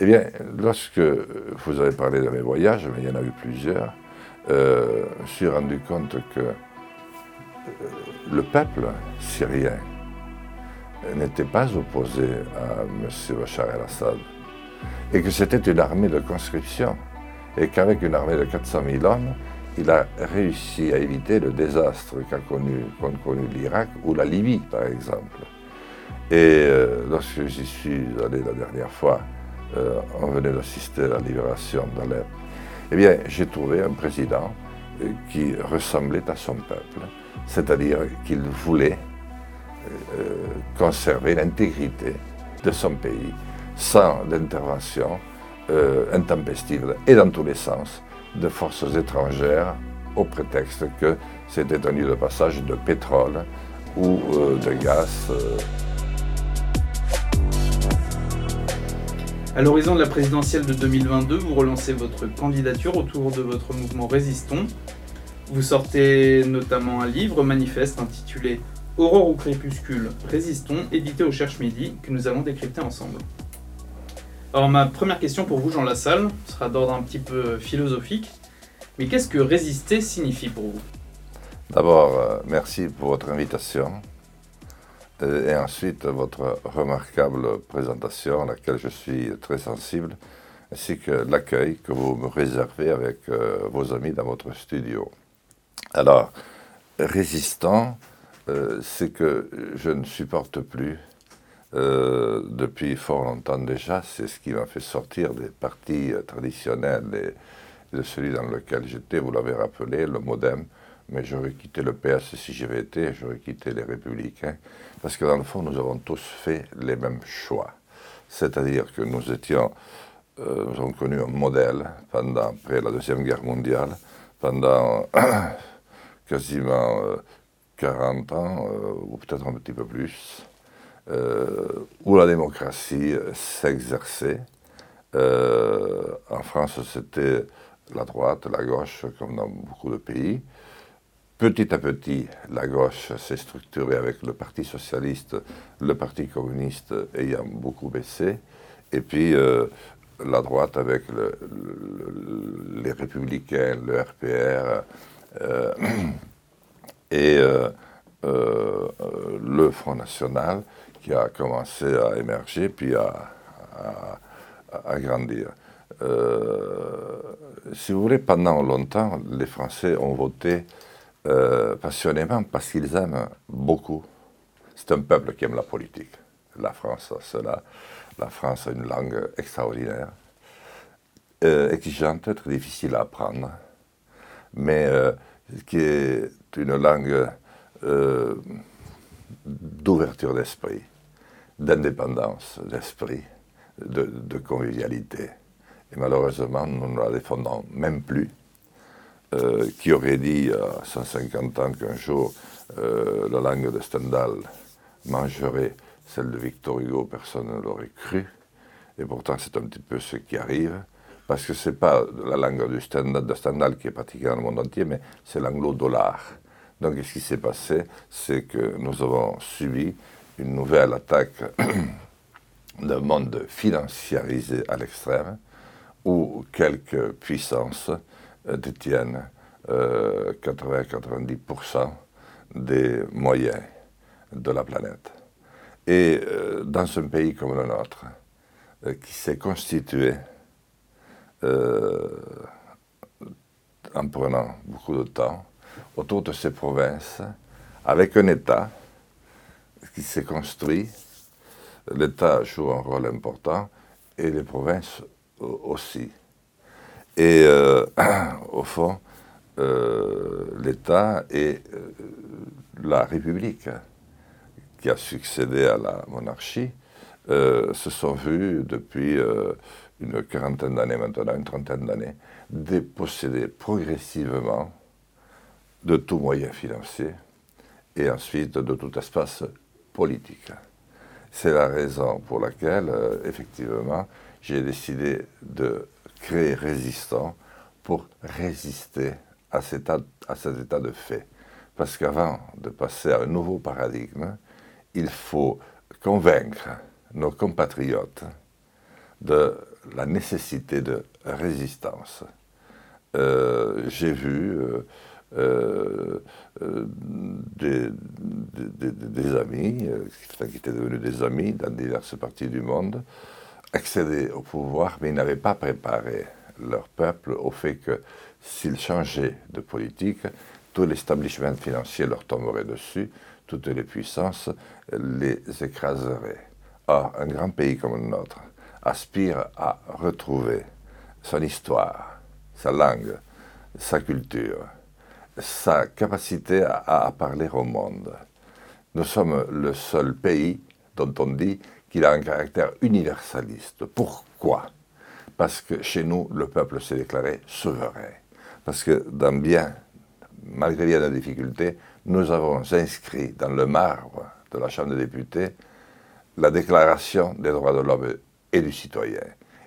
Eh bien, lorsque vous avez parlé de mes voyages, mais il y en a eu plusieurs, euh, je suis rendu compte que euh, le peuple syrien n'était pas opposé à M. Bachar el-Assad et que c'était une armée de conscription et qu'avec une armée de 400 000 hommes, il a réussi à éviter le désastre qu'a connu, connu l'Irak ou la Libye, par exemple. Et euh, lorsque j'y suis allé la dernière fois, euh, on venait d'assister à la libération d'Alep, eh bien, j'ai trouvé un président euh, qui ressemblait à son peuple, c'est-à-dire qu'il voulait conserver l'intégrité de son pays sans l'intervention intempestive et dans tous les sens de forces étrangères au prétexte que c'était un lieu de passage de pétrole ou euh, de gaz. À l'horizon de la présidentielle de 2022, vous relancez votre candidature autour de votre mouvement Résistons. Vous sortez notamment un livre manifeste intitulé Aurore ou crépuscule, résistons, édité au Cherche Midi, que nous allons décrypter ensemble. Alors ma première question pour vous, Jean Lassalle, sera d'ordre un petit peu philosophique. Mais qu'est-ce que résister signifie pour vous? D'abord, euh, merci pour votre invitation. Euh, et ensuite, votre remarquable présentation à laquelle je suis très sensible, ainsi que l'accueil que vous me réservez avec euh, vos amis dans votre studio. Alors, résistant, c'est que je ne supporte plus euh, depuis fort longtemps déjà. C'est ce qui m'a fait sortir des partis euh, traditionnels et de celui dans lequel j'étais, vous l'avez rappelé, le Modem. Mais j'aurais quitté le PS si j'avais été, j'aurais quitté les Républicains. Parce que dans le fond, nous avons tous fait les mêmes choix. C'est-à-dire que nous étions, euh, nous avons connu un modèle pendant, après la Deuxième Guerre mondiale, pendant quasiment 40 ans, ou peut-être un petit peu plus. Euh, où la démocratie s'exerçait. Euh, en France, c'était la droite, la gauche, comme dans beaucoup de pays. Petit à petit, la gauche s'est structurée avec le Parti socialiste, le Parti communiste ayant beaucoup baissé, et puis euh, la droite avec les républicains, le RPR et le Front National qui a commencé à émerger puis à, à, grandir. Euh, si vous voulez, pendant longtemps, les Français ont voté euh, passionnément parce qu'ils aiment beaucoup. C'est un peuple qui aime la politique. La France, cela, la France a une langue extraordinaire, euh, exigeante, très difficile à apprendre, mais qui est une langue d'ouverture d'esprit, d'indépendance d'esprit, de, convivialité. Et malheureusement, nous ne la défendons même plus. Euh, qui aurait dit à 150 ans qu'un jour euh, la langue de Stendhal mangerait celle de Victor Hugo, personne ne l'aurait cru. Et pourtant, c'est un petit peu ce qui arrive, parce que ce n'est pas la langue de Stendhal qui est pratiquée dans le monde entier, mais c'est l'anglo-dollar. Donc, ce qui s'est passé, c'est que nous avons subi une nouvelle attaque d'un monde financiarisé à l'extrême, où quelques puissances détiennent 80-90% euh, des moyens de la planète. Et euh, dans un pays comme le nôtre, qui s'est constitué en prenant beaucoup de temps, autour de ces provinces, avec un État qui s'est construit. L'État joue un rôle important et les provinces aussi. Et euh, au fond, euh, l'État et euh, la République qui a succédé à la monarchie se sont vus depuis une quarantaine d'années maintenant, une trentaine d'années, déposséder progressivement de tout moyen financier et ensuite de tout espace politique. C'est la raison pour laquelle, effectivement, j'ai décidé de créer Résistant pour résister à cet, à état de fait. Parce qu'avant de passer à un nouveau paradigme, il faut convaincre nos compatriotes de la nécessité de résistance. Euh, j'ai vu euh, des, des, amis, qui étaient devenus des amis dans diverses parties du monde, accéder au pouvoir, mais ils n'avaient pas préparé leur peuple au fait que s'ils changeaient de politique, tout l'establishment financier leur tomberait dessus, toutes les puissances les écraseraient. Or, un grand pays comme le nôtre aspire à retrouver son histoire, sa langue, sa culture, sa capacité à, parler au monde. Nous sommes le seul pays dont on dit qu'il a un caractère universaliste. Pourquoi? Parce que chez nous, le peuple s'est déclaré souverain. Parce que dans bien, malgré bien de difficultés, nous avons inscrit dans le marbre de la Chambre des députés la Déclaration des droits de l'homme et du citoyen.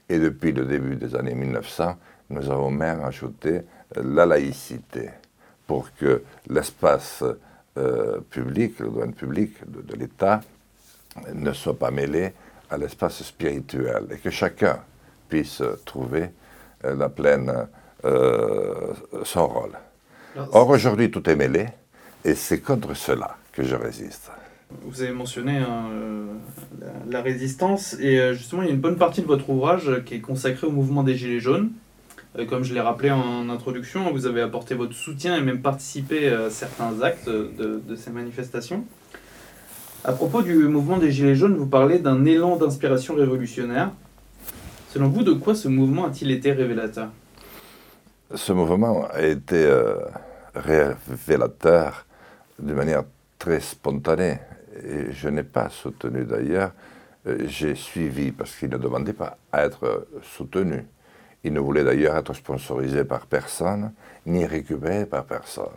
Et depuis le début des années 1900, nous avons même ajouté la laïcité pour que l'espace euh, public, le domaine public de, l'État, ne soit pas mêlé à l'espace spirituel et que chacun puisse trouver euh, la pleine euh, son rôle. Or aujourd'hui tout est mêlé et c'est contre cela que je résiste. Vous avez mentionné hein, la, résistance et justement il y a une bonne partie de votre ouvrage qui est consacrée au mouvement des Gilets jaunes. Comme je l'ai rappelé en introduction, vous avez apporté votre soutien et même participé à certains actes de, de ces manifestations. À propos du mouvement des Gilets jaunes, vous parlez d'un élan d'inspiration révolutionnaire. Selon vous, de quoi ce mouvement a-t-il été révélateur? Ce mouvement a été euh, révélateur de manière très spontanée. Et je n'ai pas soutenu d'ailleurs, euh, j'ai suivi parce qu'il ne demandait pas à être soutenu. Il ne voulait d'ailleurs être sponsorisé par personne, ni récupéré par personne.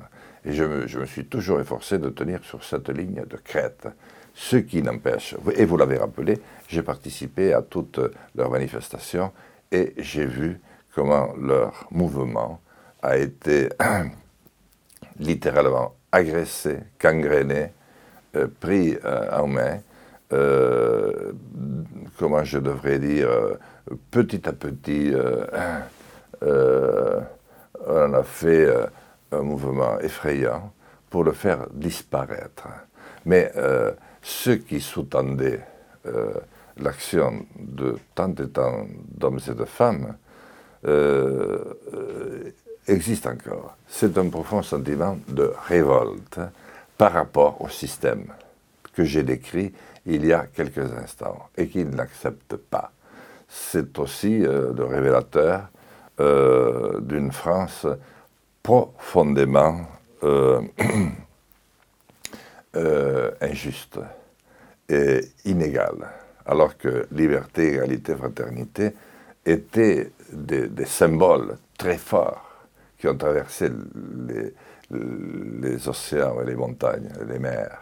Et je me, je me, suis toujours efforcé de tenir sur cette ligne de crête. Ce qui n'empêche, et vous l'avez rappelé, j'ai participé à toutes leurs manifestations et j'ai vu comment leur mouvement a été littéralement agressé, gangréné, euh, pris euh, en main, euh, comment je devrais dire, petit à petit, on a fait un mouvement effrayant pour le faire disparaître. Mais ceux qui sous-tendaient euh, l'action de tant et tant d'hommes et de femmes euh, euh, existent encore. C'est un profond sentiment de révolte par rapport au système que j'ai décrit il y a quelques instants et qui ne l'accepte pas. C'est aussi le révélateur d'une France profondément Euh, injuste et inégale, alors que liberté, égalité, fraternité étaient des, symboles très forts qui ont traversé les, océans et les montagnes les mers.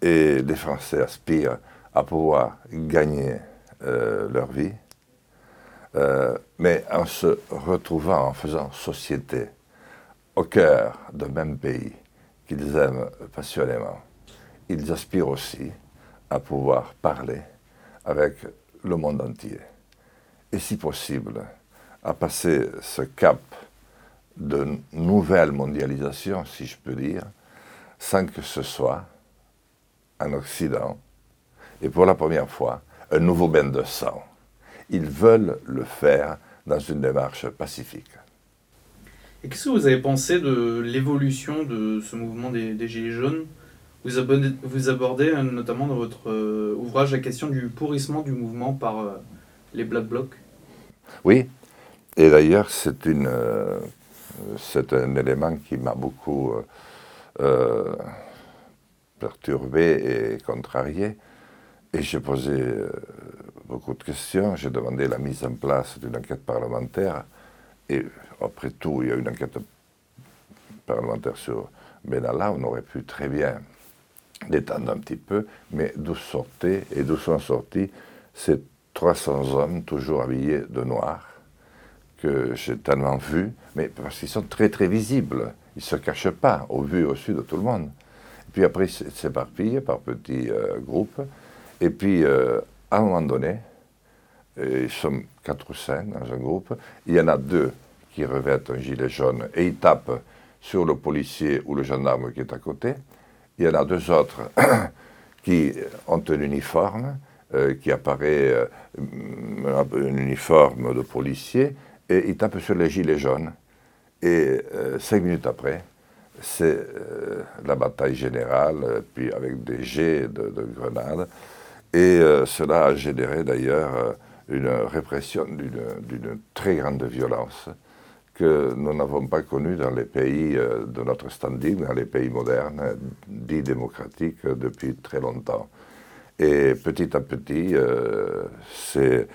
Et les Français aspirent à pouvoir gagner euh, leur vie, euh, mais en se retrouvant, en faisant société au cœur d'un même pays, qu'ils aiment passionnément, ils aspirent aussi à pouvoir parler avec le monde entier. Et si possible, à passer ce cap de nouvelle mondialisation, si je peux dire, sans que ce soit en Occident, et pour la première fois, un nouveau bain de sang. Ils veulent le faire dans une démarche pacifique. Et qu'est-ce que vous avez pensé de l'évolution de ce mouvement des, Gilets jaunes? Vous abordez, euh, notamment dans votre euh, ouvrage la question du pourrissement du mouvement par euh, les Black Blocs? Oui, et d'ailleurs c'est un élément qui m'a beaucoup perturbé et contrarié. Et j'ai posé beaucoup de questions, j'ai demandé la mise en place d'une enquête parlementaire. Et après tout, il y a une enquête parlementaire sur Benalla, on aurait pu très bien l'étendre un petit peu, mais d'où sortaient et d'où sont sortis ces 300 hommes toujours habillés de noir que j'ai tellement vus, mais parce qu'ils sont très très visibles, ils ne se cachent pas au vu et au su de tout le monde. Et puis après, ils s'éparpillent par petits euh, groupes, et puis euh, à un moment donné, ils sont quatre ou cinq dans un groupe. Il y en a deux qui revêtent un gilet jaune et ils tapent sur le policier ou le gendarme qui est à côté. Il y en a deux autres qui ont un uniforme, euh, qui apparaît euh, un uniforme de policier, et ils tapent sur les gilets jaunes. Et euh, cinq minutes après, c'est la bataille générale, puis avec des jets de, de grenades. Et cela a généré d'ailleurs une répression d'une très grande violence que nous n'avons pas connue dans les pays euh, de notre standing, dans les pays modernes, dits démocratiques, depuis très longtemps. Et petit à petit, euh, ces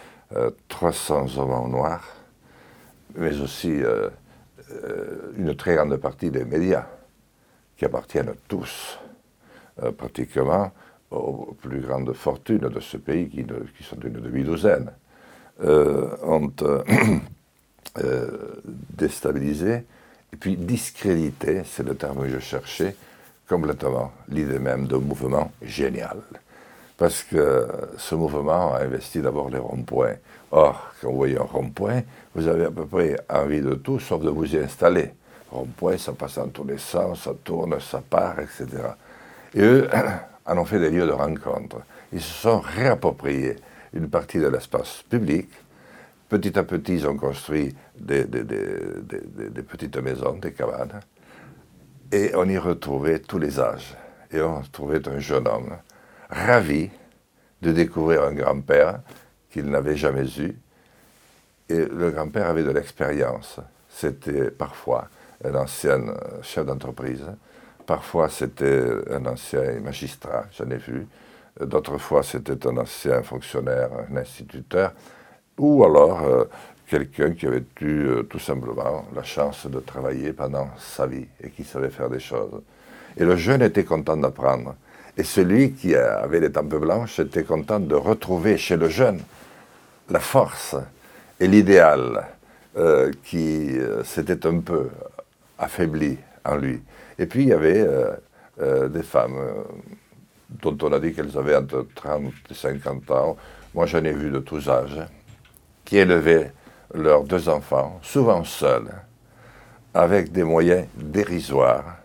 300 euh, hommes en noir, mais aussi une très grande partie des médias, qui appartiennent tous, pratiquement, aux plus grandes fortunes de ce pays, qui, qui sont d'une demi-douzaine, ont euh, déstabilisé et puis discrédité, c'est le terme que je cherchais, complètement l'idée même de mouvement génial. Parce que ce mouvement a investi d'abord les ronds-points. Or, quand vous voyez un rond-point, vous avez à peu près envie de tout sauf de vous y installer. Rond-point, ça passe dans tous les sens, ça tourne, ça part, etc. Et eux en ont fait des lieux de rencontre. Ils se sont réappropriés une partie de l'espace public Petit à petit, ils ont construit des, petites maisons, des cabanes, et on y retrouvait tous les âges. Et on trouvait un jeune homme ravi de découvrir un grand-père qu'il n'avait jamais eu. Et le grand-père avait de l'expérience. C'était parfois un ancien chef d'entreprise, parfois c'était un ancien magistrat, j'en ai vu, d'autres fois c'était un ancien fonctionnaire, un instituteur ou alors euh, quelqu'un qui avait eu euh, tout simplement la chance de travailler pendant sa vie et qui savait faire des choses. Et le jeune était content d'apprendre. Et celui qui avait les tempes blanches était content de retrouver chez le jeune la force et l'idéal euh, qui s'était un peu affaibli en lui. Et puis il y avait des femmes dont on a dit qu'elles avaient entre 30 et 50 ans. Moi j'en ai vu de tous âges qui élevaient leurs deux enfants, souvent seuls, avec des moyens dérisoires,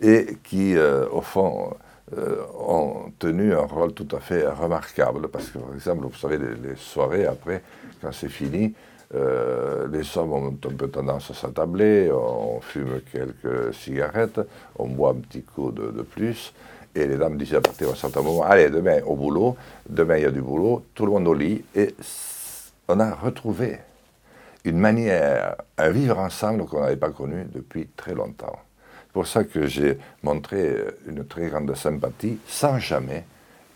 et qui, euh, au fond, euh, ont tenu un rôle tout à fait remarquable, parce que, par exemple, vous savez, les, soirées après, quand c'est fini, euh, les hommes ont un peu tendance à s'attabler, on fume quelques cigarettes, on boit un petit coup de, plus, et les dames disaient à partir d'un certain moment, allez, demain au boulot, demain il y a du boulot, tout le monde au lit, et on a retrouvé une manière à vivre ensemble qu'on n'avait pas connue depuis très longtemps. C'est pour ça que j'ai montré une très grande sympathie sans jamais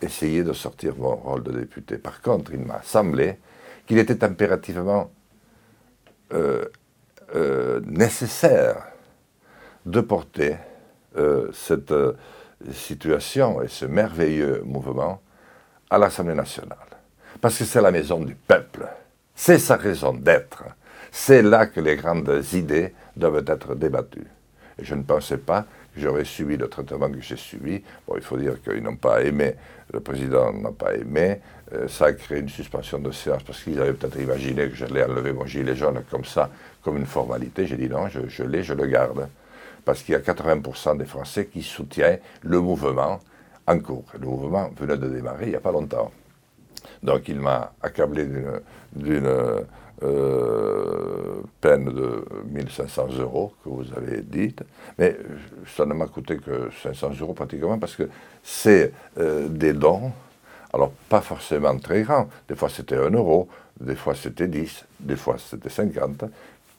essayer de sortir mon rôle de député. Par contre, il m'a semblé qu'il était impérativement euh, euh, nécessaire de porter euh, cette situation et ce merveilleux mouvement à l'Assemblée nationale. Parce que c'est la maison du peuple. C'est sa raison d'être. C'est là que les grandes idées doivent être débattues. Et je ne pensais pas que j'aurais subi le traitement que j'ai subi. Bon, il faut dire qu'ils n'ont pas aimé, le président n'a pas aimé. Euh, ça a créé une suspension de séance parce qu'ils avaient peut-être imaginé que j'allais enlever mon gilet jaune comme ça, comme une formalité. J'ai dit non, je, je l'ai, je le garde. Parce qu'il y a 80% des Français qui soutiennent le mouvement en cours. Le mouvement venait de démarrer il n'y a pas longtemps. Donc il m'a accablé d'une euh, peine de 1500 euros que vous avez dite, mais ça ne m'a coûté que 500 euros pratiquement parce que c'est euh, des dons, alors pas forcément très grands, des fois c'était 1 euro, des fois c'était 10, des fois c'était 50,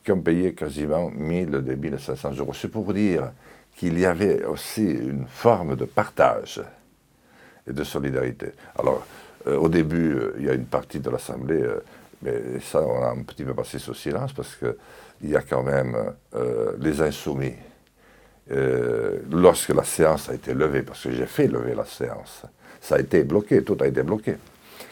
qui ont payé quasiment 1000 des 1500 euros. C'est pour dire qu'il y avait aussi une forme de partage et de solidarité. Au début, euh, il y a une partie de l'Assemblée, euh, mais ça, on a un petit peu passé sous silence parce qu'il y a quand même les insoumis. lorsque la séance a été levée, parce que j'ai fait lever la séance, ça a été bloqué, tout a été bloqué,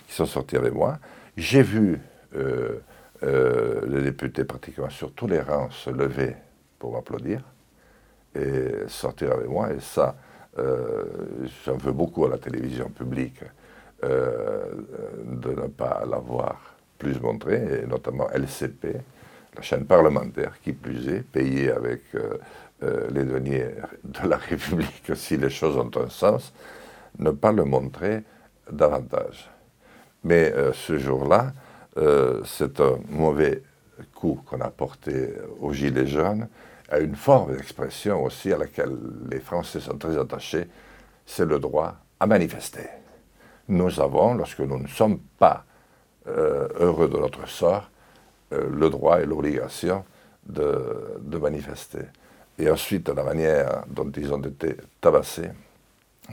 qui sont sortis avec moi. J'ai vu les députés pratiquement sur tous les rangs se lever pour m'applaudir et sortir avec moi. Et ça, j'en veux beaucoup à la télévision publique. Euh, de ne pas l'avoir plus montré, et notamment LCP, la chaîne parlementaire, qui plus est, payée avec les deniers de la République, si les choses ont un sens, ne pas le montrer davantage. Mais ce jour-là, c'est un mauvais coup qu'on a porté aux Gilets jaunes, à une forme d'expression aussi à laquelle les Français sont très attachés, c'est le droit à manifester. Nous avons, lorsque nous ne sommes pas euh, heureux de notre sort, euh, le droit et l'obligation de, de, manifester. Et ensuite, la manière dont ils ont été tabassés,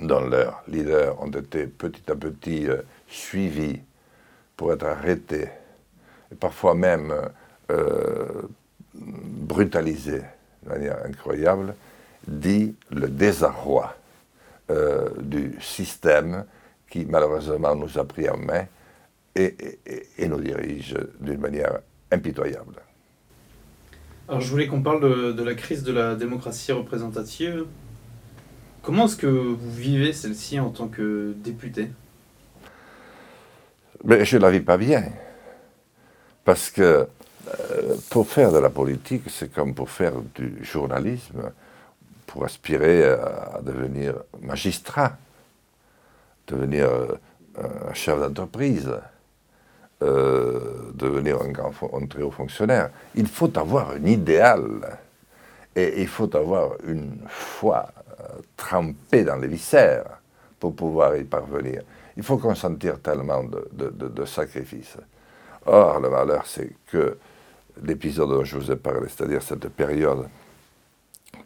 dont leurs leaders ont été petit à petit euh, suivis pour être arrêtés, et parfois même brutalisés de manière incroyable, dit le désarroi du système qui malheureusement nous a pris en main et, nous dirige d'une manière impitoyable. Alors je voulais qu'on parle de, de, la crise de la démocratie représentative. Comment est-ce que vous vivez celle-ci en tant que député? Mais Je ne la vis pas bien. Parce que euh, pour faire de la politique, c'est comme pour faire du journalisme, pour aspirer à, devenir magistrat, devenir euh, un chef d'entreprise, euh, devenir un, grand, très haut fonctionnaire. Il faut avoir un idéal et il faut avoir une foi trempée dans les viscères pour pouvoir y parvenir. Il faut consentir tellement de sacrifices. Or, le malheur, c'est que l'épisode dont je vous ai parlé, c'est-à-dire cette période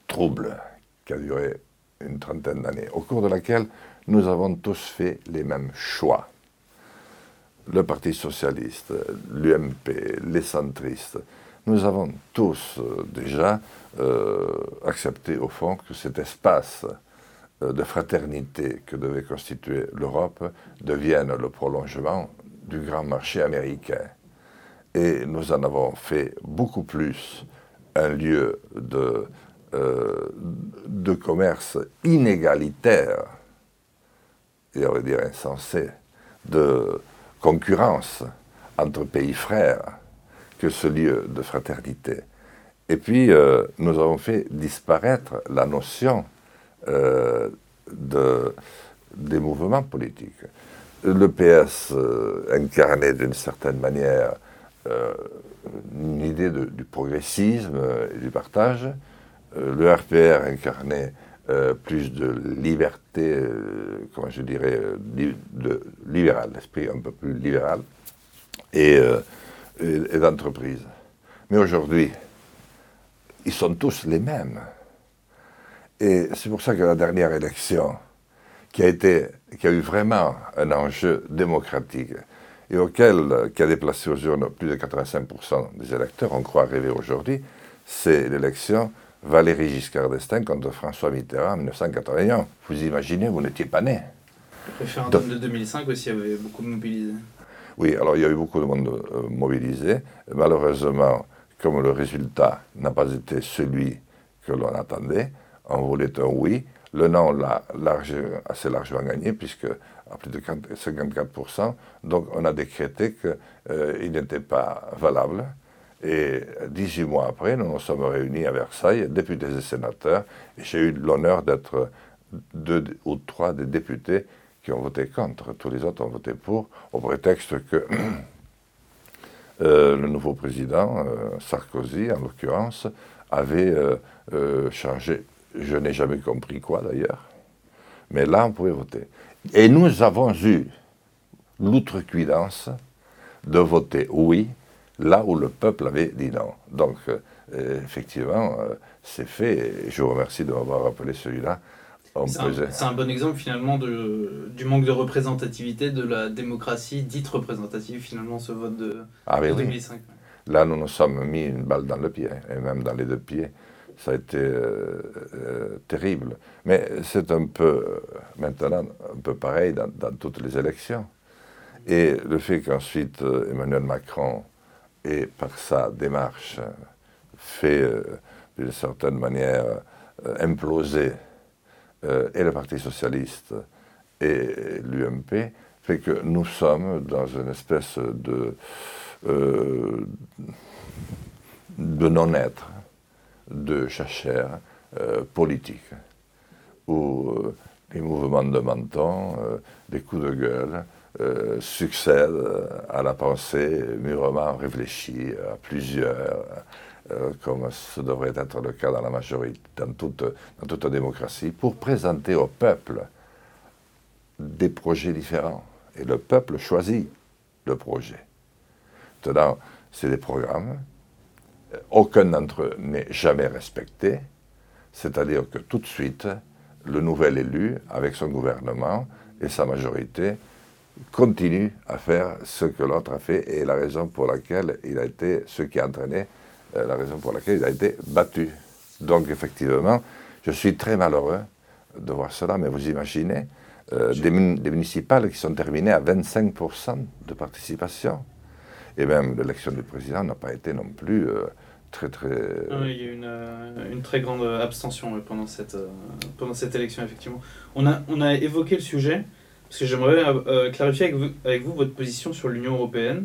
trouble qui a duré une trentaine d'années, au cours de laquelle nous avons tous fait les mêmes choix. Le Parti socialiste, l'UMP, les centristes, nous avons tous euh, déjà euh, accepté au fond que cet espace euh, de fraternité que devait constituer l'Europe devienne le prolongement du grand marché américain et nous en avons fait beaucoup plus un lieu de, de commerce inégalitaire, et on va dire insensé, de concurrence entre pays frères que ce lieu de fraternité. Et puis, euh, nous avons fait disparaître la notion euh, de, des mouvements politiques. Le PS incarnait d'une certaine manière euh, une idée du progressisme et du partage. Euh, le RPR incarnait euh, plus de liberté, comment je dirais, de libéral, l'esprit un peu plus libéral, et, et d'entreprise. Mais aujourd'hui, ils sont tous les mêmes. Et c'est pour ça que la dernière élection, qui a, été, qui a eu vraiment un enjeu démocratique, et auquel, qui a déplacé aux urnes plus de 85% des électeurs, on croit rêver aujourd'hui, c'est l'élection Valéry Giscard d'Estaing contre François Mitterrand en 1981. Vous imaginez, vous n'étiez pas né. Le référendum de 2005 aussi avait beaucoup mobilisé. Oui, alors il y a eu beaucoup de monde euh, mobilisé. Malheureusement, comme le résultat n'a pas été celui que l'on attendait, on voulait un oui. Le non l'a assez largement gagné, puisque à plus de 54%. Donc on a décrété qu'il euh, n'était pas valable. Et 18 mois après, nous nous sommes réunis à Versailles, députés et sénateurs, et j'ai eu l'honneur d'être deux ou trois des députés qui ont voté contre. Tous les autres ont voté pour, au prétexte que euh, le nouveau président, euh, Sarkozy en l'occurrence, avait changé, je n'ai jamais compris quoi d'ailleurs, mais là on pouvait voter. Et nous avons eu l'outrecuidance de voter oui là où le peuple avait dit non. Donc, euh, effectivement, euh, c'est fait. Et je vous remercie de m'avoir rappelé celui-là. C'est un, bon exemple finalement de, du manque de représentativité de la démocratie dite représentative, finalement, ce vote de, ah, 2005. Là, nous nous sommes mis une balle dans le pied, et même dans les deux pieds ça a été euh, terrible. Mais c'est un peu, maintenant, un peu pareil dans, toutes les élections. Et le fait qu'ensuite Emmanuel Macron ait, par sa démarche, fait d'une certaine manière imploser et le Parti socialiste et l'UMP, fait que nous sommes dans une espèce de de non-être de chercheurs politiques, où les mouvements de menton, des coups de gueule, succèdent à la pensée mûrement réfléchie à plusieurs, euh, comme ce devrait être le cas dans la majorité, dans toute, dans toute démocratie, pour présenter au peuple des projets différents. Et le peuple choisit le projet. Maintenant, c'est des programmes. Aucun d'entre eux n'est jamais respecté. C'est-à-dire que tout de suite, le nouvel élu, avec son gouvernement et sa majorité, continue à faire ce que l'autre a fait et la raison pour laquelle il a été ce qui a entraîné euh, la raison pour laquelle il a été battu. Donc effectivement, je suis très malheureux de voir cela, mais vous imaginez euh, des, municipales qui sont terminées à 25% de participation. Et même l'élection du président n'a pas été non plus euh, très très... il y a eu une, très grande abstention pendant, cette, pendant cette élection, effectivement. On a, on a évoqué le sujet, parce que j'aimerais clarifier avec vous, avec vous votre position sur l'Union européenne.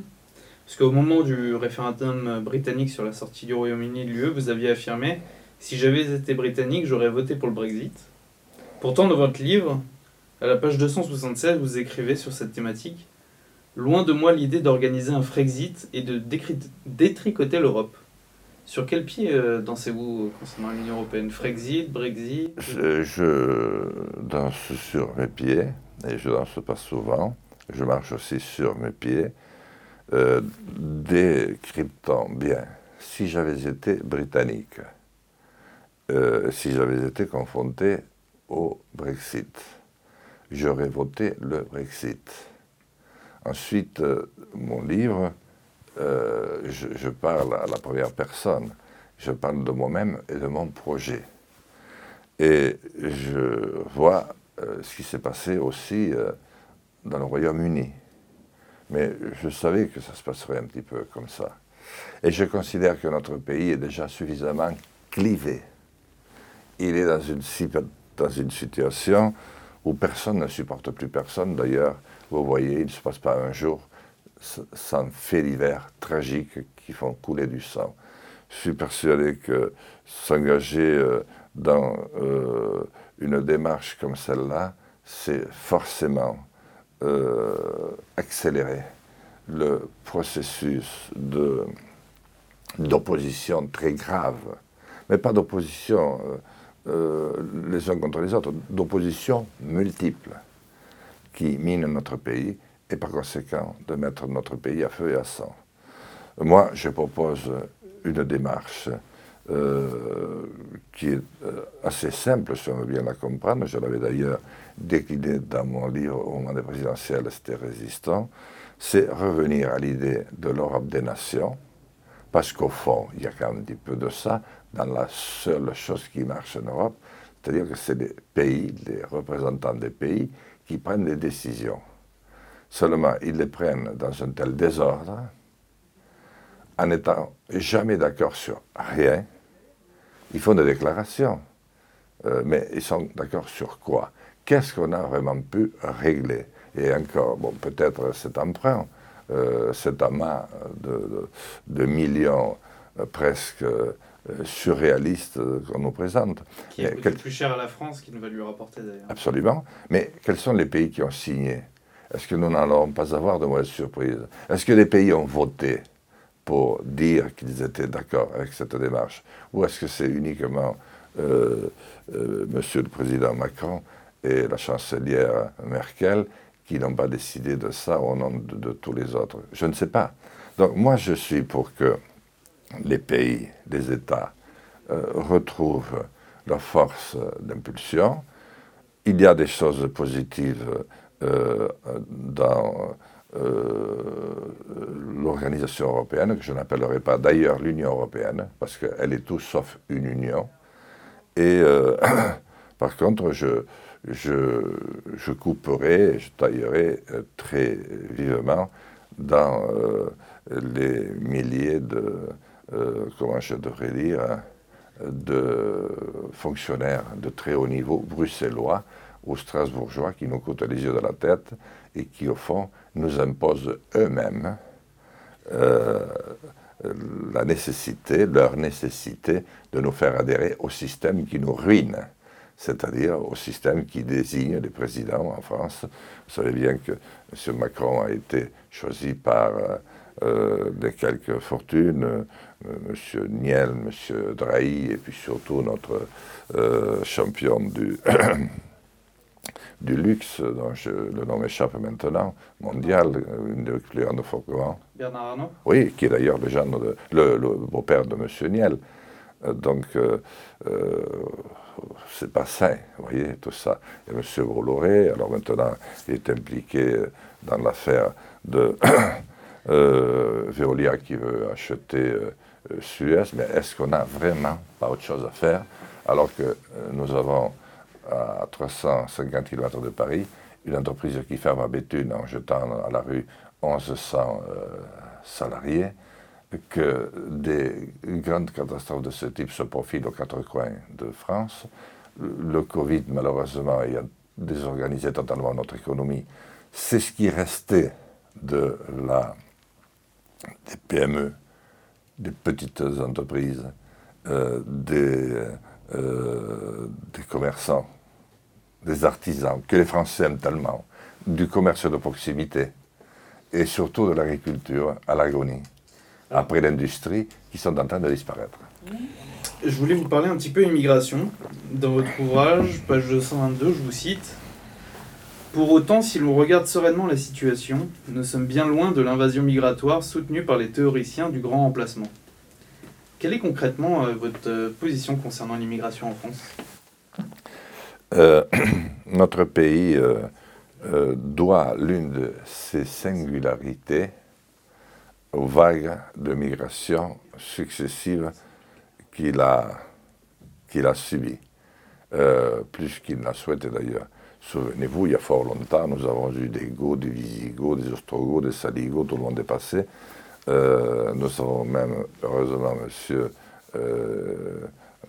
Parce qu'au moment du référendum britannique sur la sortie du Royaume-Uni de l'UE, vous aviez affirmé Si j'avais été britannique, j'aurais voté pour le Brexit. Pourtant, dans votre livre, à la page 276, vous écrivez sur cette thématique Loin de moi l'idée d'organiser un Frexit et de détricoter l'Europe. Sur quel pied euh, dansez-vous concernant l'Union européenne? Frexit, Brexit? Je, danse sur mes pieds, et je danse pas souvent. Je marche aussi sur mes pieds. Euh, décryptant bien, si j'avais été britannique, euh, si j'avais été confronté au Brexit, j'aurais voté le Brexit. Ensuite, euh, mon livre, je, je, parle à la première personne, je parle de moi-même et de mon projet. Et je vois ce qui s'est passé aussi dans le Royaume-Uni. Mais je savais que ça se passerait un petit peu comme ça. Et je considère que notre pays est déjà suffisamment clivé. Il est dans une situation où personne ne supporte plus personne. D'ailleurs, vous voyez, il ne se passe pas un jour sans faits divers tragiques qui font couler du sang. Je suis persuadé que s'engager euh, dans euh, une démarche comme celle-là, c'est forcément euh, accélérer le processus d'opposition très grave, mais pas d'opposition les uns contre les autres, d'opposition multiple qui mine notre pays et par conséquent de mettre notre pays à feu et à sang. Moi, je propose une démarche euh, qui est euh, assez simple, si on veut bien la comprendre. Je l'avais d'ailleurs décliné dans mon livre au moment des présidentielles, c'était résistant. C'est revenir à l'idée de l'Europe des nations, parce qu'au fond, il y a quand même un petit peu de ça dans la seule chose qui marche en Europe, c'est-à-dire que c'est les pays, les représentants des pays qui prennent des décisions. Seulement, ils les prennent dans un tel désordre, en n'étant jamais d'accord sur rien, ils font des déclarations, euh, mais ils sont d'accord sur quoi? Qu'est-ce qu'on a vraiment pu régler? Et encore, bon, peut-être cet emprunt, euh, cet amas de, millions euh, presque surréalistes qu'on nous présente. Qui est quel... plus cher à la France qu'il ne va lui rapporter d'ailleurs. Absolument. Mais quels sont les pays qui ont signé Est-ce que nous n'allons pas avoir de mauvaises surprises? Est-ce que les pays ont voté pour dire qu'ils étaient d'accord avec cette démarche? Ou est-ce que c'est uniquement euh, euh, Monsieur le Président Macron et la chancelière Merkel qui n'ont pas décidé de ça au nom de, tous les autres? Je ne sais pas. Donc moi, je suis pour que les pays, les États euh, retrouvent leur force d'impulsion. Il y a des choses positives dans euh, l'organisation européenne, que je n'appellerai pas d'ailleurs l'Union européenne, parce qu'elle est tout sauf une union. Et euh, par contre, je, je, je, couperai, je taillerai euh, très vivement dans les milliers de, comment je devrais dire, de fonctionnaires de très haut niveau bruxellois ou strasbourgeois qui nous coûtent les yeux de la tête et qui, au fond, nous imposent eux-mêmes la nécessité, leur nécessité de nous faire adhérer au système qui nous ruine, c'est-à-dire au système qui désigne les présidents en France. Vous savez bien que M. Macron a été choisi par euh, des quelques fortunes, euh, M. Niel, M. Drahi, et puis surtout notre euh, champion du, du luxe, dont le nom m'échappe maintenant, mondial, une des plus grandes fois Bernard Arnault? Oui, qui est d'ailleurs le, le, le beau-père de M. Niel. Donc, c'est pas sain, vous voyez, tout ça. Et M. Bolloré, alors maintenant, il est impliqué dans l'affaire de euh, Veolia qui veut acheter euh, Suez, mais est-ce qu'on n'a vraiment pas autre chose à faire alors que euh, nous avons à 350 km de Paris une entreprise qui ferme à Béthune en jetant à la rue 1100 salariés, que des grandes catastrophes de ce type se profilent aux quatre coins de France. Le Covid, malheureusement, a désorganisé totalement notre économie. C'est ce qui restait de la des PME, des petites entreprises, euh, euh, des, commerçants, des artisans, que les Français aiment tellement, du commerce de proximité et surtout de l'agriculture à l'agonie, après l'industrie, qui sont en train de disparaître. Je voulais vous parler un petit peu immigration. Dans votre ouvrage, page 222, je vous cite pour autant, si l'on regarde sereinement la situation, nous sommes bien loin de l'invasion migratoire soutenue par les théoriciens du grand remplacement. Quelle est concrètement euh, votre euh, position concernant l'immigration en France? Euh, Notre pays doit l'une de ses singularités aux vagues de migration successives qu'il a, qu'il a subies, plus qu'il n'a souhaité d'ailleurs. Souvenez-vous, il y a fort longtemps, nous avons eu des Goths, des Visigoths, des Ostrogoths, des Saligoths, tout le monde est passé. Euh, nous avons même, heureusement, M. Euh,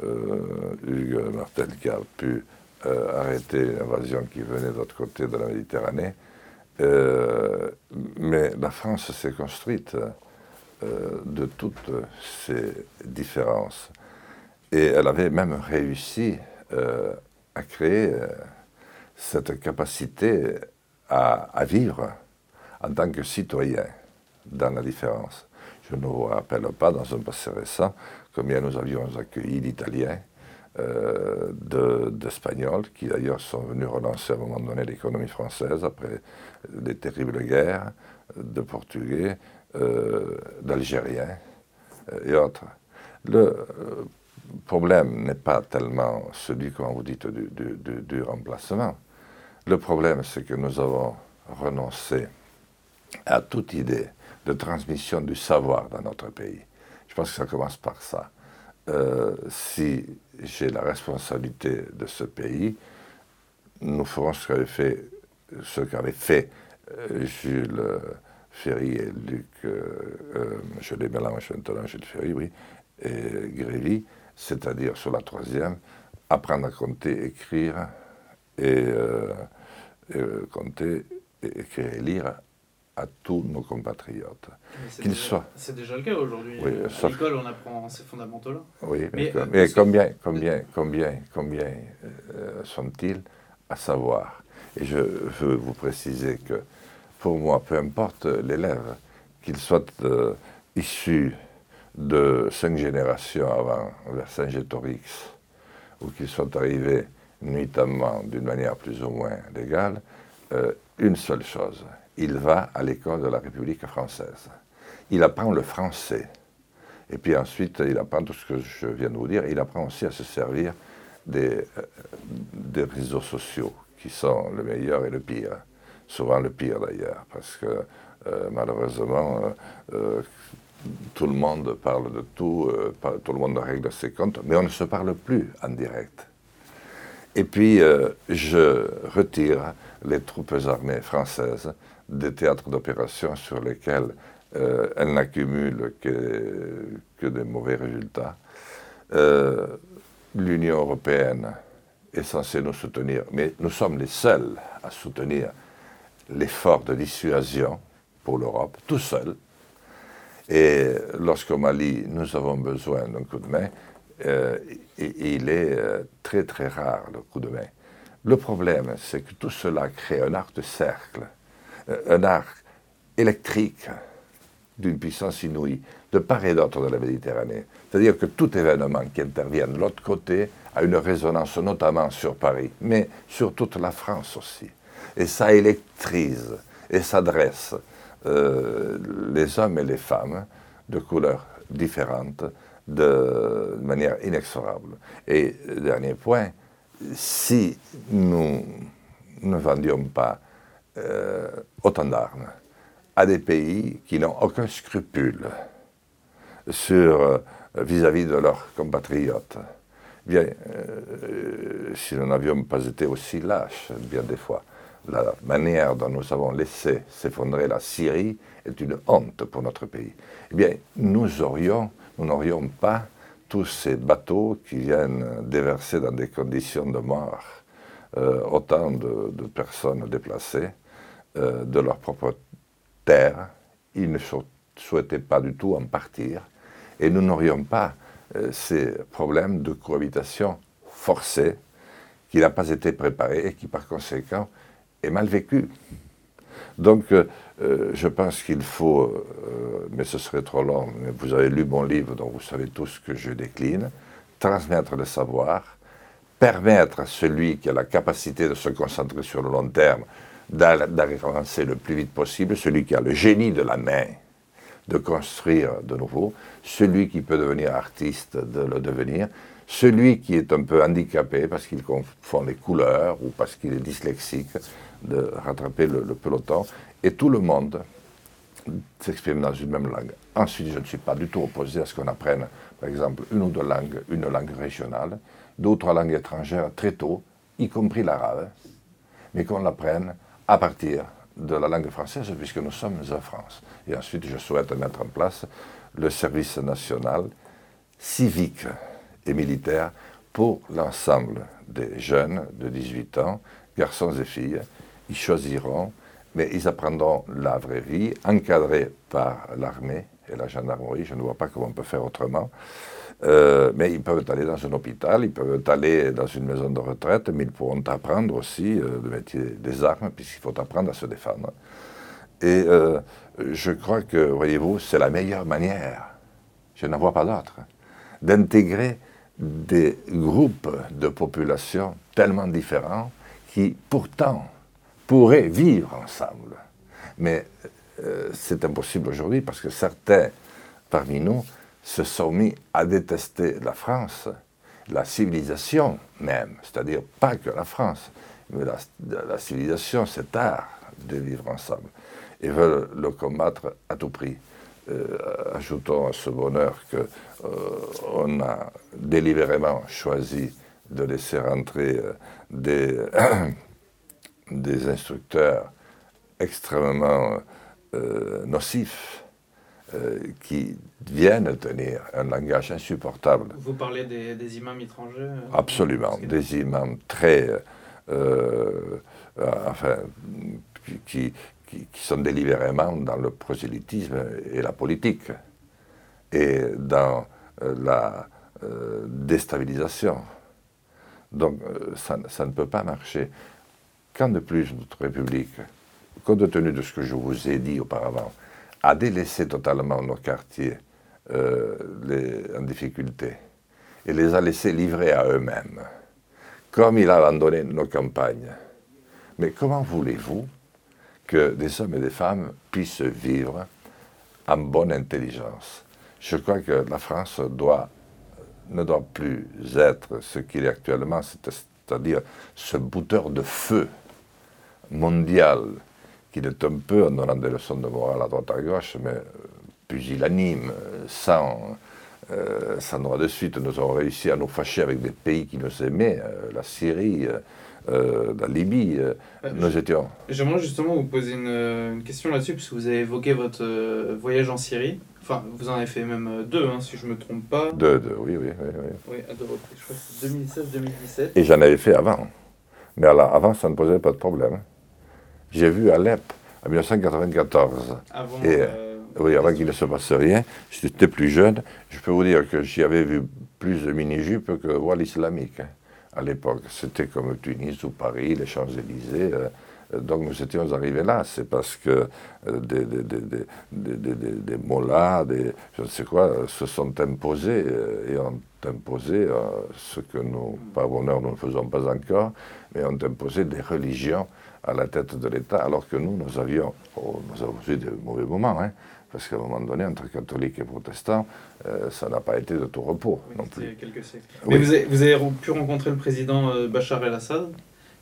euh, Hugues Martel qui a pu arrêter l'invasion qui venait de l'autre côté de la Méditerranée. mais la France s'est construite de toutes ces différences. Et elle avait même réussi à créer cette capacité à, vivre en tant que citoyen dans la différence. Je ne vous rappelle pas, dans un passé récent, combien nous avions accueilli d'Italiens, euh, d'Espagnols, qui d'ailleurs sont venus relancer à un moment donné l'économie française après les terribles guerres, de Portugais, euh, d'Algériens euh, et autres. Le problème n'est pas tellement celui, comme vous dites, du remplacement. Le problème, c'est que nous avons renoncé à toute idée de transmission du savoir dans notre pays. Je pense que ça commence par ça. Euh, si j'ai la responsabilité de ce pays, nous ferons ce qu'avaient fait, ce qu'avaient fait euh, Jules Ferry et Luc, euh, je les mélange maintenant, Jules Ferry, oui, et Grévy, c'est-à-dire sur la troisième, apprendre à compter, écrire et euh, compter, écrire et lire à tous nos compatriotes. Qu'ils soient. C'est déjà le cas aujourd'hui. à l'école, on apprend ces fondamentaux-là. Oui, mais, euh, combien, combien, combien, combien euh, sont-ils à savoir? Et je veux vous préciser que pour moi, peu importe l'élève, qu'il soit issu de cinq générations avant Vercingétorix, ou qu'il soit arrivé nuitamment d'une manière plus ou moins légale, euh, une seule chose. Il va à l'école de la République française. Il apprend le français. Et puis ensuite, il apprend tout ce que je viens de vous dire. Il apprend aussi à se servir des, euh, réseaux sociaux, qui sont le meilleur et le pire. Souvent le pire d'ailleurs, parce que euh, malheureusement, tout le monde parle de tout, tout le monde règle ses comptes, mais on ne se parle plus en direct. Et puis, euh, je retire les troupes armées françaises des théâtres d'opération sur lesquels euh, elles n'accumulent que, que des mauvais résultats. Euh, L'Union européenne est censée nous soutenir, mais nous sommes les seuls à soutenir l'effort de dissuasion pour l'Europe, tout seul. Et lorsqu'au Mali, nous avons besoin d'un coup de main, euh, il est très très rare le coup de main. Le problème, c'est que tout cela crée un arc de cercle, un arc électrique d'une puissance inouïe de part et d'autre de la Méditerranée. C'est-à-dire que tout événement qui intervient de l'autre côté a une résonance notamment sur Paris, mais sur toute la France aussi. Et ça électrise et s'adresse euh, les hommes et les femmes de couleurs différentes de manière inexorable. Et dernier point, si nous ne vendions pas euh, autant d'armes à des pays qui n'ont aucun scrupule sur euh, vis-à-vis de leurs compatriotes, bien, si nous n'avions pas été aussi lâches, bien des fois, la manière dont nous avons laissé s'effondrer la Syrie est une honte pour notre pays. Eh bien, nous aurions, nous n'aurions pas tous ces bateaux qui viennent déverser dans des conditions de mort euh, autant de, personnes déplacées euh, de leur propre terre. Ils ne souhaitaient pas du tout en partir. Et nous n'aurions pas euh, ces problèmes de cohabitation forcée qui n'a pas été préparé et qui par conséquent est mal vécu. Donc, euh, je pense qu'il faut, mais ce serait trop long, mais vous avez lu mon livre, donc vous savez tout ce que je décline, transmettre le savoir, permettre à celui qui a la capacité de se concentrer sur le long terme d'avancer le plus vite possible, celui qui a le génie de la main, de construire de nouveau, celui qui peut devenir artiste, de le devenir, celui qui est un peu handicapé parce qu'il confond les couleurs ou parce qu'il est dyslexique, de rattraper le, peloton, et tout le monde s'exprime dans une même langue. Ensuite, je ne suis pas du tout opposé à ce qu'on apprenne, par exemple, une ou deux langues, une langue régionale, deux ou trois langues étrangères très tôt, y compris l'arabe, mais qu'on l'apprenne à partir de la langue française, puisque nous sommes en France. Et ensuite, je souhaite mettre en place le service national civique et militaire pour l'ensemble des jeunes de 18 ans, garçons et filles, ils choisiront, mais ils apprendront la vraie vie, encadrés par l'armée et la gendarmerie. Je ne vois pas comment on peut faire autrement. Euh, mais ils peuvent aller dans un hôpital, ils peuvent aller dans une maison de retraite, mais ils pourront apprendre aussi euh, le métier des armes, puisqu'il faut apprendre à se défendre. Et euh, je crois que, voyez-vous, c'est la meilleure manière, je n'en vois pas d'autre, d'intégrer des groupes de population tellement différents qui, pourtant, pourraient vivre ensemble. Mais euh, c'est impossible aujourd'hui parce que certains parmi nous se sont mis à détester la France, la civilisation même, c'est-à-dire pas que la France, mais la, civilisation, cet art de vivre ensemble, et veulent le combattre à tout prix. Euh, ajoutons à ce bonheur qu'on euh, a délibérément choisi de laisser rentrer des des instructeurs extrêmement euh, nocifs euh, qui viennent tenir un langage insupportable. Vous parlez des, imams étrangers euh, Absolument, des imams très... enfin, qui, qui, sont délibérément dans le prosélytisme et la politique, et dans la déstabilisation. Donc ça, ça, ne peut pas marcher. Quand de plus notre République, compte tenu de ce que je vous ai dit auparavant, a délaissé totalement nos quartiers euh, en difficulté et les a laissés livrer à eux-mêmes, comme il a abandonné nos campagnes. Mais comment voulez-vous que des hommes et des femmes puissent vivre en bonne intelligence? Je crois que la France doit, ne doit plus être ce qu'il est actuellement, c'est-à-dire ce bouteur de feu mondial, qui est un peu, en donnant des leçons de morale à droite à gauche, mais euh, pusillanime, sans, euh, sans droit de suite, nous avons réussi à nous fâcher avec des pays qui nous aimaient, euh, la Syrie, la Libye, nous étions... J'aimerais justement vous poser une, question là-dessus, puisque vous avez évoqué votre voyage en Syrie. Enfin, vous en avez fait même deux, hein, si je ne me trompe pas. Deux, deux, oui, oui. Oui, oui. à deux reprises, je crois que c'est 2016-2017. Et j'en avais fait avant. Mais alors, avant, ça ne posait pas de problème. J'ai vu Alep en 1994. Avant, et, euh, Oui, avant qu'il ne se passe rien. J'étais plus jeune. Je peux vous dire que j'y avais vu plus de mini-jupes que voile islamique. Hein, à l'époque, c'était comme Tunis ou Paris, les Champs-Élysées. Euh, donc nous étions arrivés là, c'est parce que euh, des, des, des, des, mollahs, des, je ne sais quoi, se sont imposés euh, et ont imposé ce que nous, par bonheur, nous ne faisons pas encore, mais ont imposé des religions à la tête de l'État, alors que nous, nous avions, oh, nous avons eu de mauvais moments, hein, parce qu'à un moment donné, entre catholiques et protestants, euh, ça n'a pas été de tout repos non plus. Quelques Mais vous avez, vous avez, pu rencontrer le président euh, Bachar el-Assad.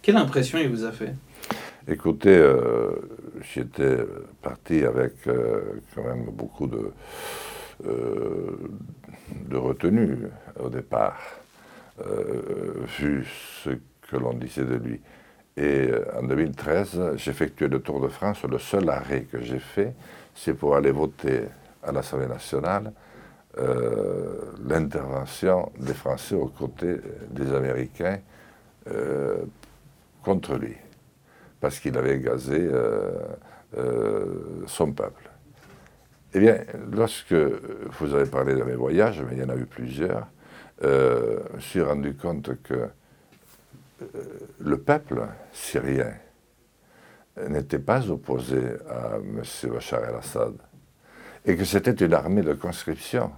Quelle impression il vous a fait? Écoutez, euh, j'étais parti avec quand même beaucoup de, de retenue au départ, vu ce que l'on disait de lui. Et en 2013, j'effectuais le Tour de France. Le seul arrêt que j'ai fait, c'est pour aller voter à l'Assemblée nationale euh, l'intervention des Français aux côtés des Américains euh, contre lui, parce qu'il avait gazé euh, son peuple. Eh bien, lorsque vous avez parlé de mes voyages, mais il y en a eu plusieurs, je me suis rendu compte que le peuple syrien n'était pas opposé à M. Bachar el-Assad, et que c'était une armée de conscription,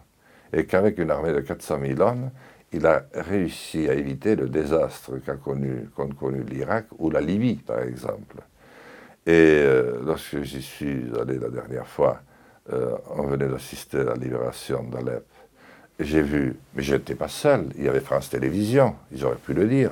et qu'avec une armée de 400 000 hommes, il a réussi à éviter le désastre qu'a connu, connu l'Irak ou la Libye, par exemple. Et euh, lorsque j'y suis allé la dernière fois, euh, on venait d'assister à la libération d'Alep. J'ai vu, mais je n'étais pas seul, il y avait France Télévisions, ils auraient pu le dire.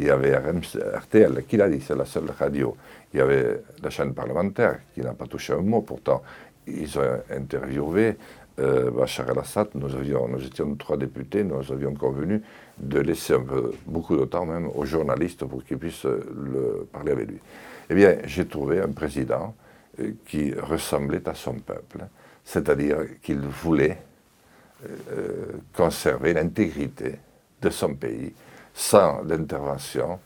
Il y avait RTL, qui l'a dit, c'est la seule radio. Il y avait la chaîne parlementaire qui n'a pas touché un mot. Pourtant, ils ont interviewé euh, Bachar el-Assad. Nous, avions, nous étions trois députés, nous avions convenu de laisser beaucoup de temps même aux journalistes pour qu'ils puissent le, parler avec lui. Eh bien, j'ai trouvé un président euh, qui ressemblait à son peuple, c'est-à-dire qu'il voulait euh, conserver l'intégrité de son pays sans l'intervention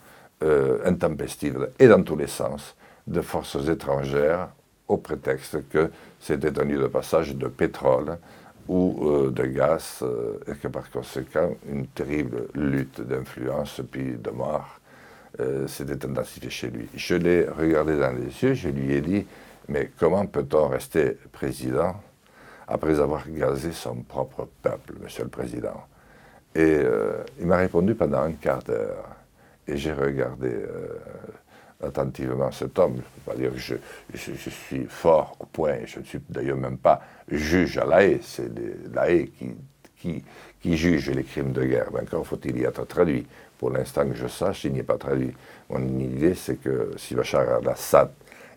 euh, intempestive et dans tous les sens de forces étrangères au prétexte que c'était un lieu de passage de pétrole ou euh, de gaz euh, et que par conséquent une terrible lutte d'influence puis de mort s'était intensifiée chez lui. Je l'ai regardé dans les yeux, je lui ai dit mais comment peut-on rester président après avoir gazé son propre peuple, monsieur le président? Et il m'a répondu pendant un quart d'heure. Et j'ai regardé euh, attentivement cet homme. Je ne peux pas dire que je, suis fort au point, je ne suis d'ailleurs même pas juge à la haie, c'est la haie qui, qui, juge les crimes de guerre. Mais encore faut-il y être traduit. Pour l'instant que je sache, il n'y est pas traduit. Mon idée, c'est que si Bachar al-Assad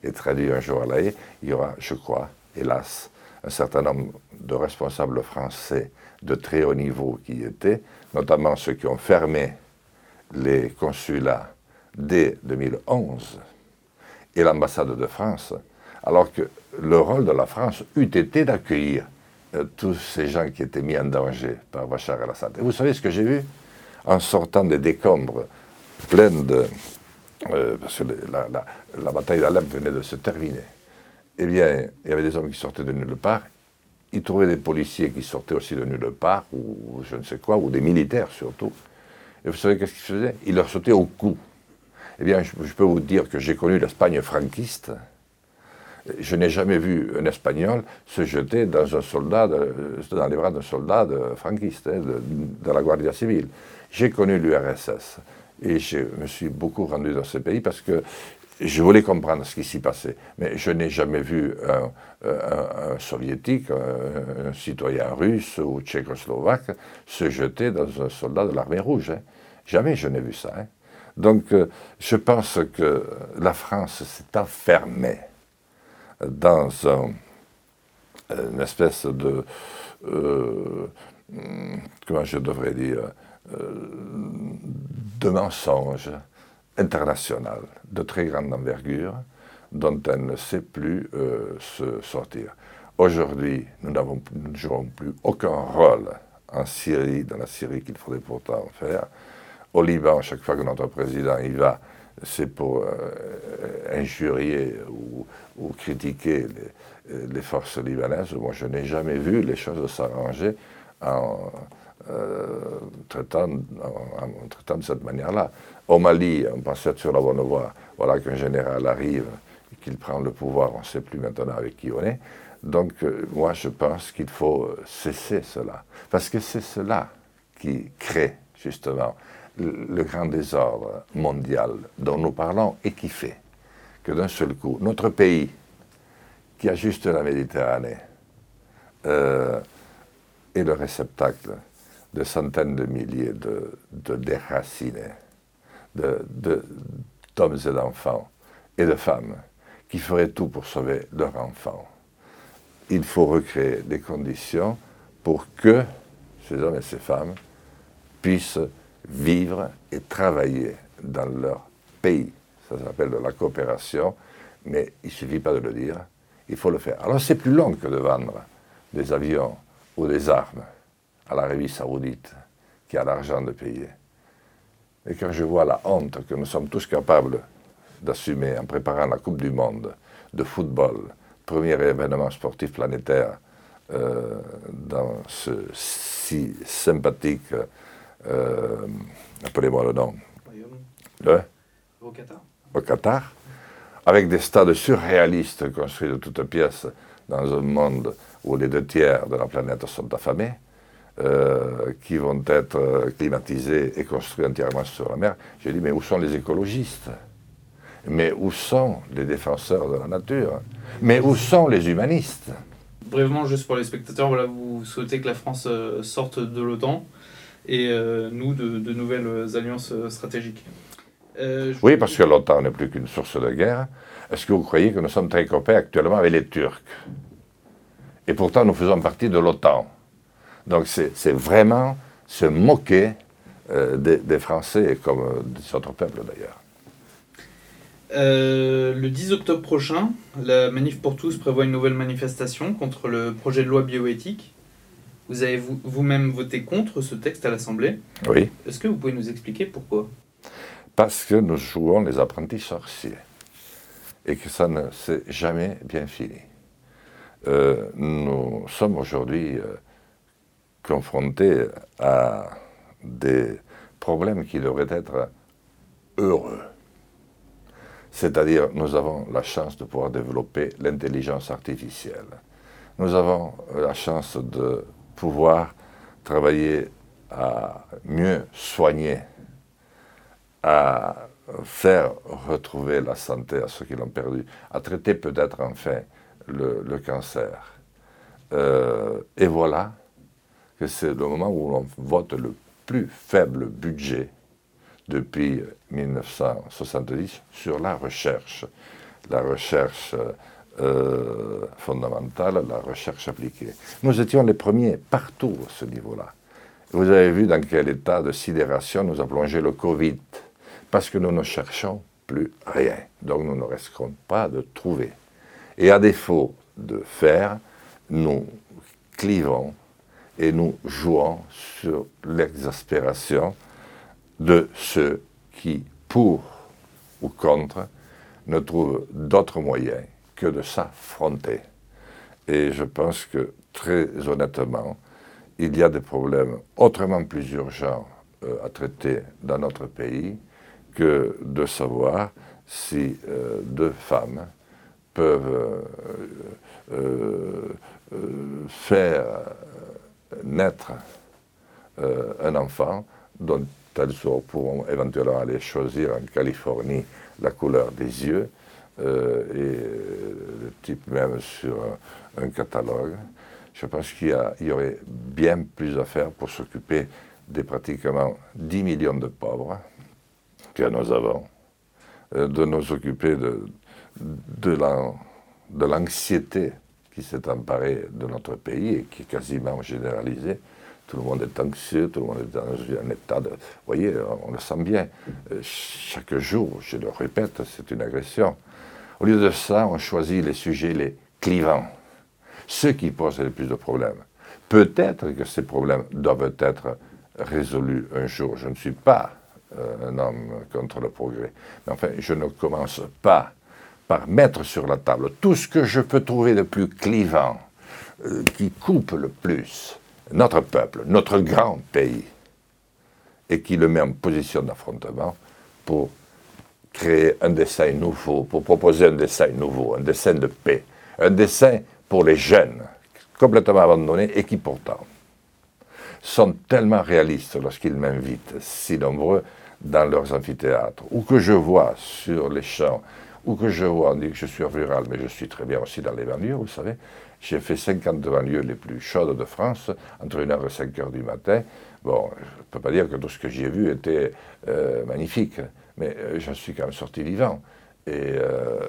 est traduit un jour à la haie, il y aura, je crois, hélas, un certain nombre de responsables français de très haut niveau qui y étaient, notamment ceux qui ont fermé les consulats dès 2011 et l'ambassade de France, alors que le rôle de la France eût été d'accueillir euh, tous ces gens qui étaient mis en danger par Bachar el-Assad. Et vous savez ce que j'ai vu? En sortant des décombres pleins de... Euh, parce que la, bataille d'Alep venait de se terminer. Eh bien, il y avait des hommes qui sortaient de nulle part. Ils trouvaient des policiers qui sortaient aussi de nulle part, ou je ne sais quoi, ou des militaires surtout. Et vous savez qu'est-ce qu'ils faisaient? Ils leur sautaient au cou. Eh bien, je, peux vous dire que j'ai connu l'Espagne franquiste. Je n'ai jamais vu un Espagnol se jeter dans, un soldat dans les bras d'un soldat de, franquiste, hein, de, la Guardia civile. J'ai connu l'URSS et je me suis beaucoup rendu dans ce pays parce que je voulais comprendre ce qui s'y passait. Mais je n'ai jamais vu un, soviétique, un, citoyen russe ou tchécoslovaque se jeter dans un soldat de l'armée rouge. Hein. Jamais je n'ai vu ça. Hein. Donc euh, je pense que la France s'est enfermée dans une espèce de... Euh, comment je devrais dire euh, de mensonge international de très grande envergure dont elle ne sait plus se sortir. Aujourd'hui, nous, nous ne jouons plus aucun rôle en Syrie, dans la Syrie qu'il faudrait pourtant faire. Au Liban, chaque fois que notre président y va, c'est pour injurier ou, critiquer les, forces libanaises. Moi, je n'ai jamais vu les choses s'arranger en, traitant, en, traitant de cette manière-là. Au Mali, on pensait être sur la bonne voie? Voilà qu'un général arrive et qu'il prend le pouvoir, on ne sait plus maintenant avec qui on est. Donc, euh, moi, je pense qu'il faut cesser cela. Parce que c'est cela qui crée, justement, le, grand désordre mondial dont nous parlons et qui fait que d'un seul coup, notre pays, qui a juste la Méditerranée, euh, est le réceptacle de centaines de milliers de, de déracinés d'hommes et d'enfants et de femmes qui feraient tout pour sauver leurs enfants. Il faut recréer des conditions pour que ces hommes et ces femmes puissent vivre et travailler dans leur pays. Ça s'appelle de la coopération, mais il ne suffit pas de le dire, il faut le faire. Alors c'est plus long que de vendre des avions ou des armes à l'Arabie saoudite qui a l'argent de payer. Et quand je vois la honte que nous sommes tous capables d'assumer en préparant la Coupe du Monde de football, premier événement sportif planétaire euh, dans ce si sympathique, euh, appelez-moi le nom, le? Au Qatar. Au Qatar, avec des stades surréalistes construits de toutes pièces dans un monde où les deux tiers de la planète sont affamés. Euh, qui vont être euh, climatisés et construits entièrement sur la mer. J'ai dit, mais où sont les écologistes? Mais où sont les défenseurs de la nature? Mais où sont les humanistes? Brièvement, juste pour les spectateurs, voilà, vous souhaitez que la France euh, sorte de l'OTAN et nous de, de, nouvelles alliances stratégiques. Oui, parce que l'OTAN n'est plus qu'une source de guerre. Est-ce que vous croyez que nous sommes très copains actuellement avec les Turcs? Et pourtant, nous faisons partie de l'OTAN. Donc c'est vraiment se moquer euh, des, Français comme euh, des autres peuples d'ailleurs. Euh, le 10 octobre prochain, la Manif pour tous prévoit une nouvelle manifestation contre le projet de loi bioéthique. Vous avez vous-même voté contre ce texte à l'Assemblée. Oui. Est-ce que vous pouvez nous expliquer pourquoi? Parce que nous jouons les apprentis sorciers et que ça ne s'est jamais bien fini. nous sommes aujourd'hui confrontés à des problèmes qui devraient être heureux. C'est-à-dire, nous avons la chance de pouvoir développer l'intelligence artificielle. Nous avons la chance de pouvoir travailler à mieux soigner, à faire retrouver la santé à ceux qui l'ont perdu, à traiter peut-être enfin le, cancer. Euh, et voilà que c'est le moment où l'on vote le plus faible budget depuis 1970 sur la recherche. La recherche euh, fondamentale, la recherche appliquée. Nous étions les premiers partout à ce niveau-là. Vous avez vu dans quel état de sidération nous a plongé le Covid, parce que nous ne cherchons plus rien. Donc nous ne risquons pas de trouver. Et à défaut de faire, nous clivons et nous jouons sur l'exaspération de ceux qui, pour ou contre, ne trouvent d'autres moyens que de s'affronter. Et je pense que, très honnêtement, il y a des problèmes autrement plus urgents euh, à traiter dans notre pays que de savoir si euh, deux femmes peuvent euh, faire naître euh, un enfant dont elles pourront éventuellement aller choisir en Californie la couleur des yeux euh, et le type même sur un, catalogue. Je pense qu'il y, aurait bien plus à faire pour s'occuper des pratiquement 10 millions de pauvres que nous avons, euh, de nous occuper de, de l'anxiété qui s'est emparé de notre pays et qui est quasiment généralisé. Tout le monde est anxieux, tout le monde est dans un état de... Vous voyez, on le sent bien. Euh, chaque jour, je le répète, c'est une agression. Au lieu de ça, on choisit les sujets les clivants, ceux qui posent le plus de problèmes. Peut-être que ces problèmes doivent être résolus un jour. Je ne suis pas euh, un homme contre le progrès. Mais enfin, je ne commence pas par mettre sur la table tout ce que je peux trouver de plus clivant, euh, qui coupe le plus notre peuple, notre grand pays, et qui le met en position d'affrontement pour créer un dessin nouveau, pour proposer un dessin nouveau, un dessin de paix, un dessin pour les jeunes, complètement abandonnés et qui pourtant sont tellement réalistes lorsqu'ils m'invitent, si nombreux, dans leurs amphithéâtres, ou que je vois sur les champs, ou que je vois, on dit que je suis rural, mais je suis très bien aussi dans les banlieues, vous savez. J'ai fait 50 banlieues les plus chaudes de France, entre 1h et 5h du matin. Bon, je ne peux pas dire que tout ce que j'ai vu était euh, magnifique, mais euh, j'en suis quand même sorti vivant. Et euh,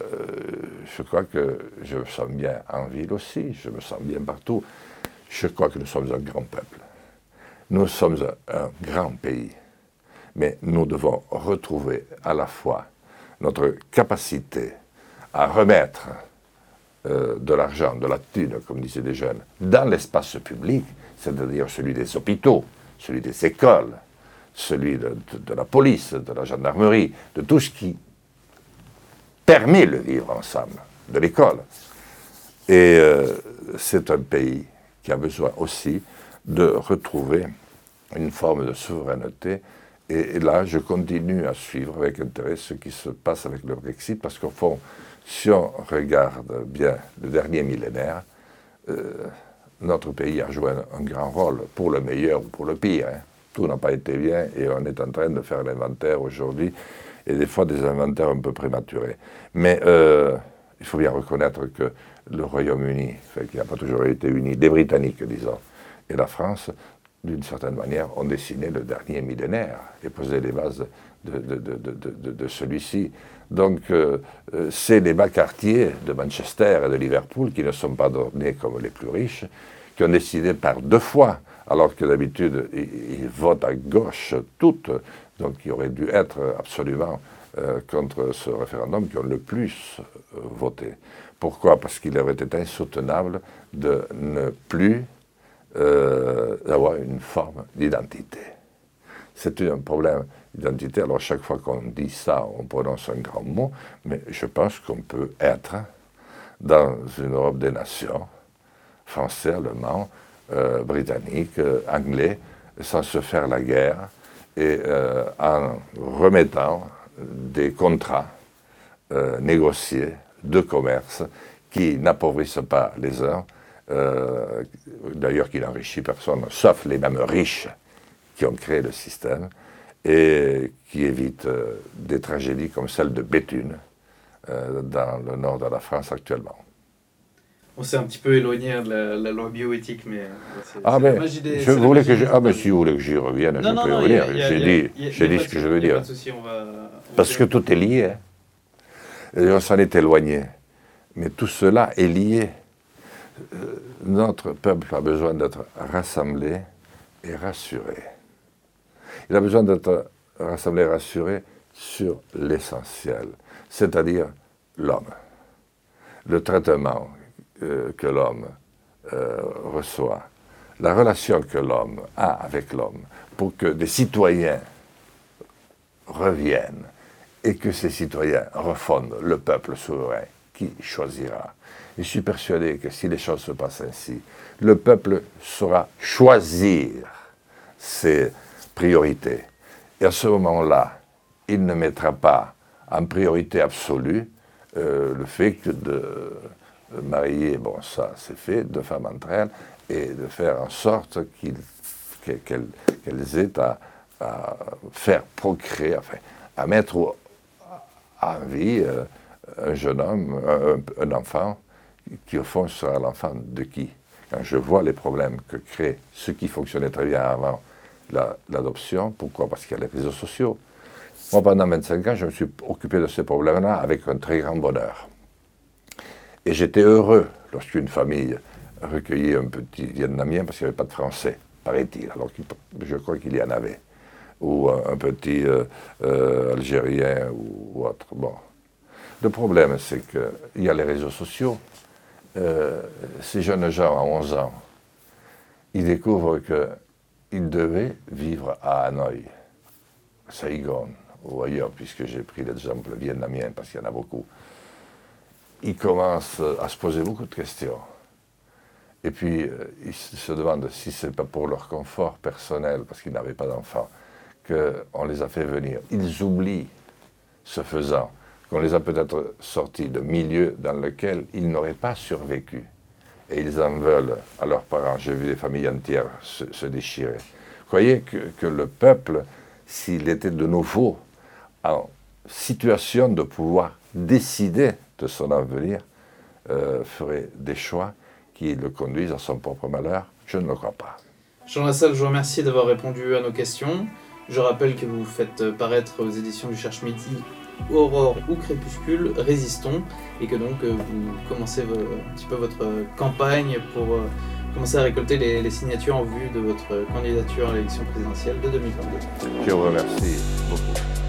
je crois que je me sens bien en ville aussi, je me sens bien partout. Je crois que nous sommes un grand peuple. Nous sommes un, grand pays, mais nous devons retrouver à la fois notre capacité à remettre euh, de l'argent, de la thune, comme disaient les jeunes, dans l'espace public, c'est-à-dire celui des hôpitaux, celui des écoles, celui de, la police, de la gendarmerie, de tout ce qui permet le vivre ensemble, de l'école. Et euh, c'est un pays qui a besoin aussi de retrouver une forme de souveraineté. Et, là, je continue à suivre avec intérêt ce qui se passe avec le Brexit, parce qu'au fond, si on regarde bien le dernier millénaire, euh, notre pays a joué un, grand rôle, pour le meilleur ou pour le pire. Hein. Tout n'a pas été bien et on est en train de faire l'inventaire aujourd'hui, et des fois des inventaires un peu prématurés. Mais euh, il faut bien reconnaître que le Royaume-Uni, qui n'a pas toujours été uni, des Britanniques, disons, et la France, d'une certaine manière, ont dessiné le dernier millénaire et posé les bases de, celui-ci. Donc, euh, euh, c'est les bas quartiers de Manchester et de Liverpool qui ne sont pas donnés comme les plus riches, qui ont décidé par deux fois, alors que d'habitude, ils, votent à gauche toutes, donc qui auraient dû être absolument euh, contre ce référendum, qui ont le plus voté. Pourquoi? Parce qu'il aurait été insoutenable de ne plus euh, d'avoir une forme d'identité. C'est un problème d'identité. Alors chaque fois qu'on dit ça, on prononce un grand mot, mais je pense qu'on peut être dans une Europe des nations, français, allemand, euh, britannique, euh, anglais, sans se faire la guerre et en remettant des contrats négociés de commerce qui n'appauvrissent pas les uns euh, d'ailleurs qui n'enrichit personne, sauf les mêmes riches qui ont créé le système, et qui évite euh, des tragédies comme celle de Béthune, euh, dans le nord de la France actuellement. On s'est un petit peu éloigné de la, loi bioéthique, mais ah mais je voulais que ah mais si vous voulez que j'y revienne, je peux y revenir. J'ai dit, j'ai dit ce que je veux dire. Parce que tout est lié. Hein. Et on s'en est éloigné. Mais tout cela est lié. Euh, notre peuple a besoin d'être rassemblé et rassuré. Il a besoin d'être rassemblé et rassuré sur l'essentiel, c'est-à-dire l'homme. Le traitement euh, que l'homme euh, reçoit, la relation que l'homme a avec l'homme, pour que des citoyens reviennent et que ces citoyens refondent le peuple souverain qui choisira je suis persuadé que si les choses se passent ainsi, le peuple saura choisir ses priorités. Et à ce moment-là, il ne mettra pas en priorité absolue euh, le fait de marier, bon ça c'est fait, deux femmes entre elles, et de faire en sorte qu'elles aient à, faire procréer, enfin, à mettre en vie euh, un jeune homme, un enfant, qui au fond sera l'enfant de qui? Quand je vois les problèmes que crée ce qui fonctionnait très bien avant l'adoption, pourquoi? Parce qu'il y a les réseaux sociaux. Moi, pendant 25 ans, je me suis occupé de ces problèmes-là avec un très grand bonheur. Et j'étais heureux lorsqu'une famille recueillait un petit Vietnamien parce qu'il n'y avait pas de français, paraît-il, alors je crois qu'il y en avait, ou un, petit euh, euh, Algérien ou, autre. Bon. Le problème, c'est qu'il y a les réseaux sociaux, euh, ces jeunes gens à 11 ans, ils découvrent qu'ils devaient vivre à Hanoï. Saigon ou ailleurs, puisque j'ai pris l'exemple vietnamien parce qu'il y en a beaucoup, ils commencent à se poser beaucoup de questions. Et puis, euh, ils se demandent si ce n'est pas pour leur confort personnel, parce qu'ils n'avaient pas d'enfants, qu'on les a fait venir. Ils oublient, ce faisant, qu'on les a peut-être sortis de milieux dans lesquels ils n'auraient pas survécu. Et ils en veulent à leurs parents. J'ai vu des familles entières se, déchirer. Croyez que, que le peuple, s'il était de nouveau en situation de pouvoir décider de son avenir, euh, ferait des choix qui le conduisent à son propre malheur Je ne le crois pas. Jean Lassalle, je vous remercie d'avoir répondu à nos questions. Je rappelle que vous faites paraître aux éditions du Cherche Midi Aurore ou Crépuscule, Résistons, et que donc euh, vous commencez un petit peu votre campagne pour euh, commencer à récolter les, signatures en vue de votre candidature à l'élection présidentielle de 2022. Je vous remercie beaucoup.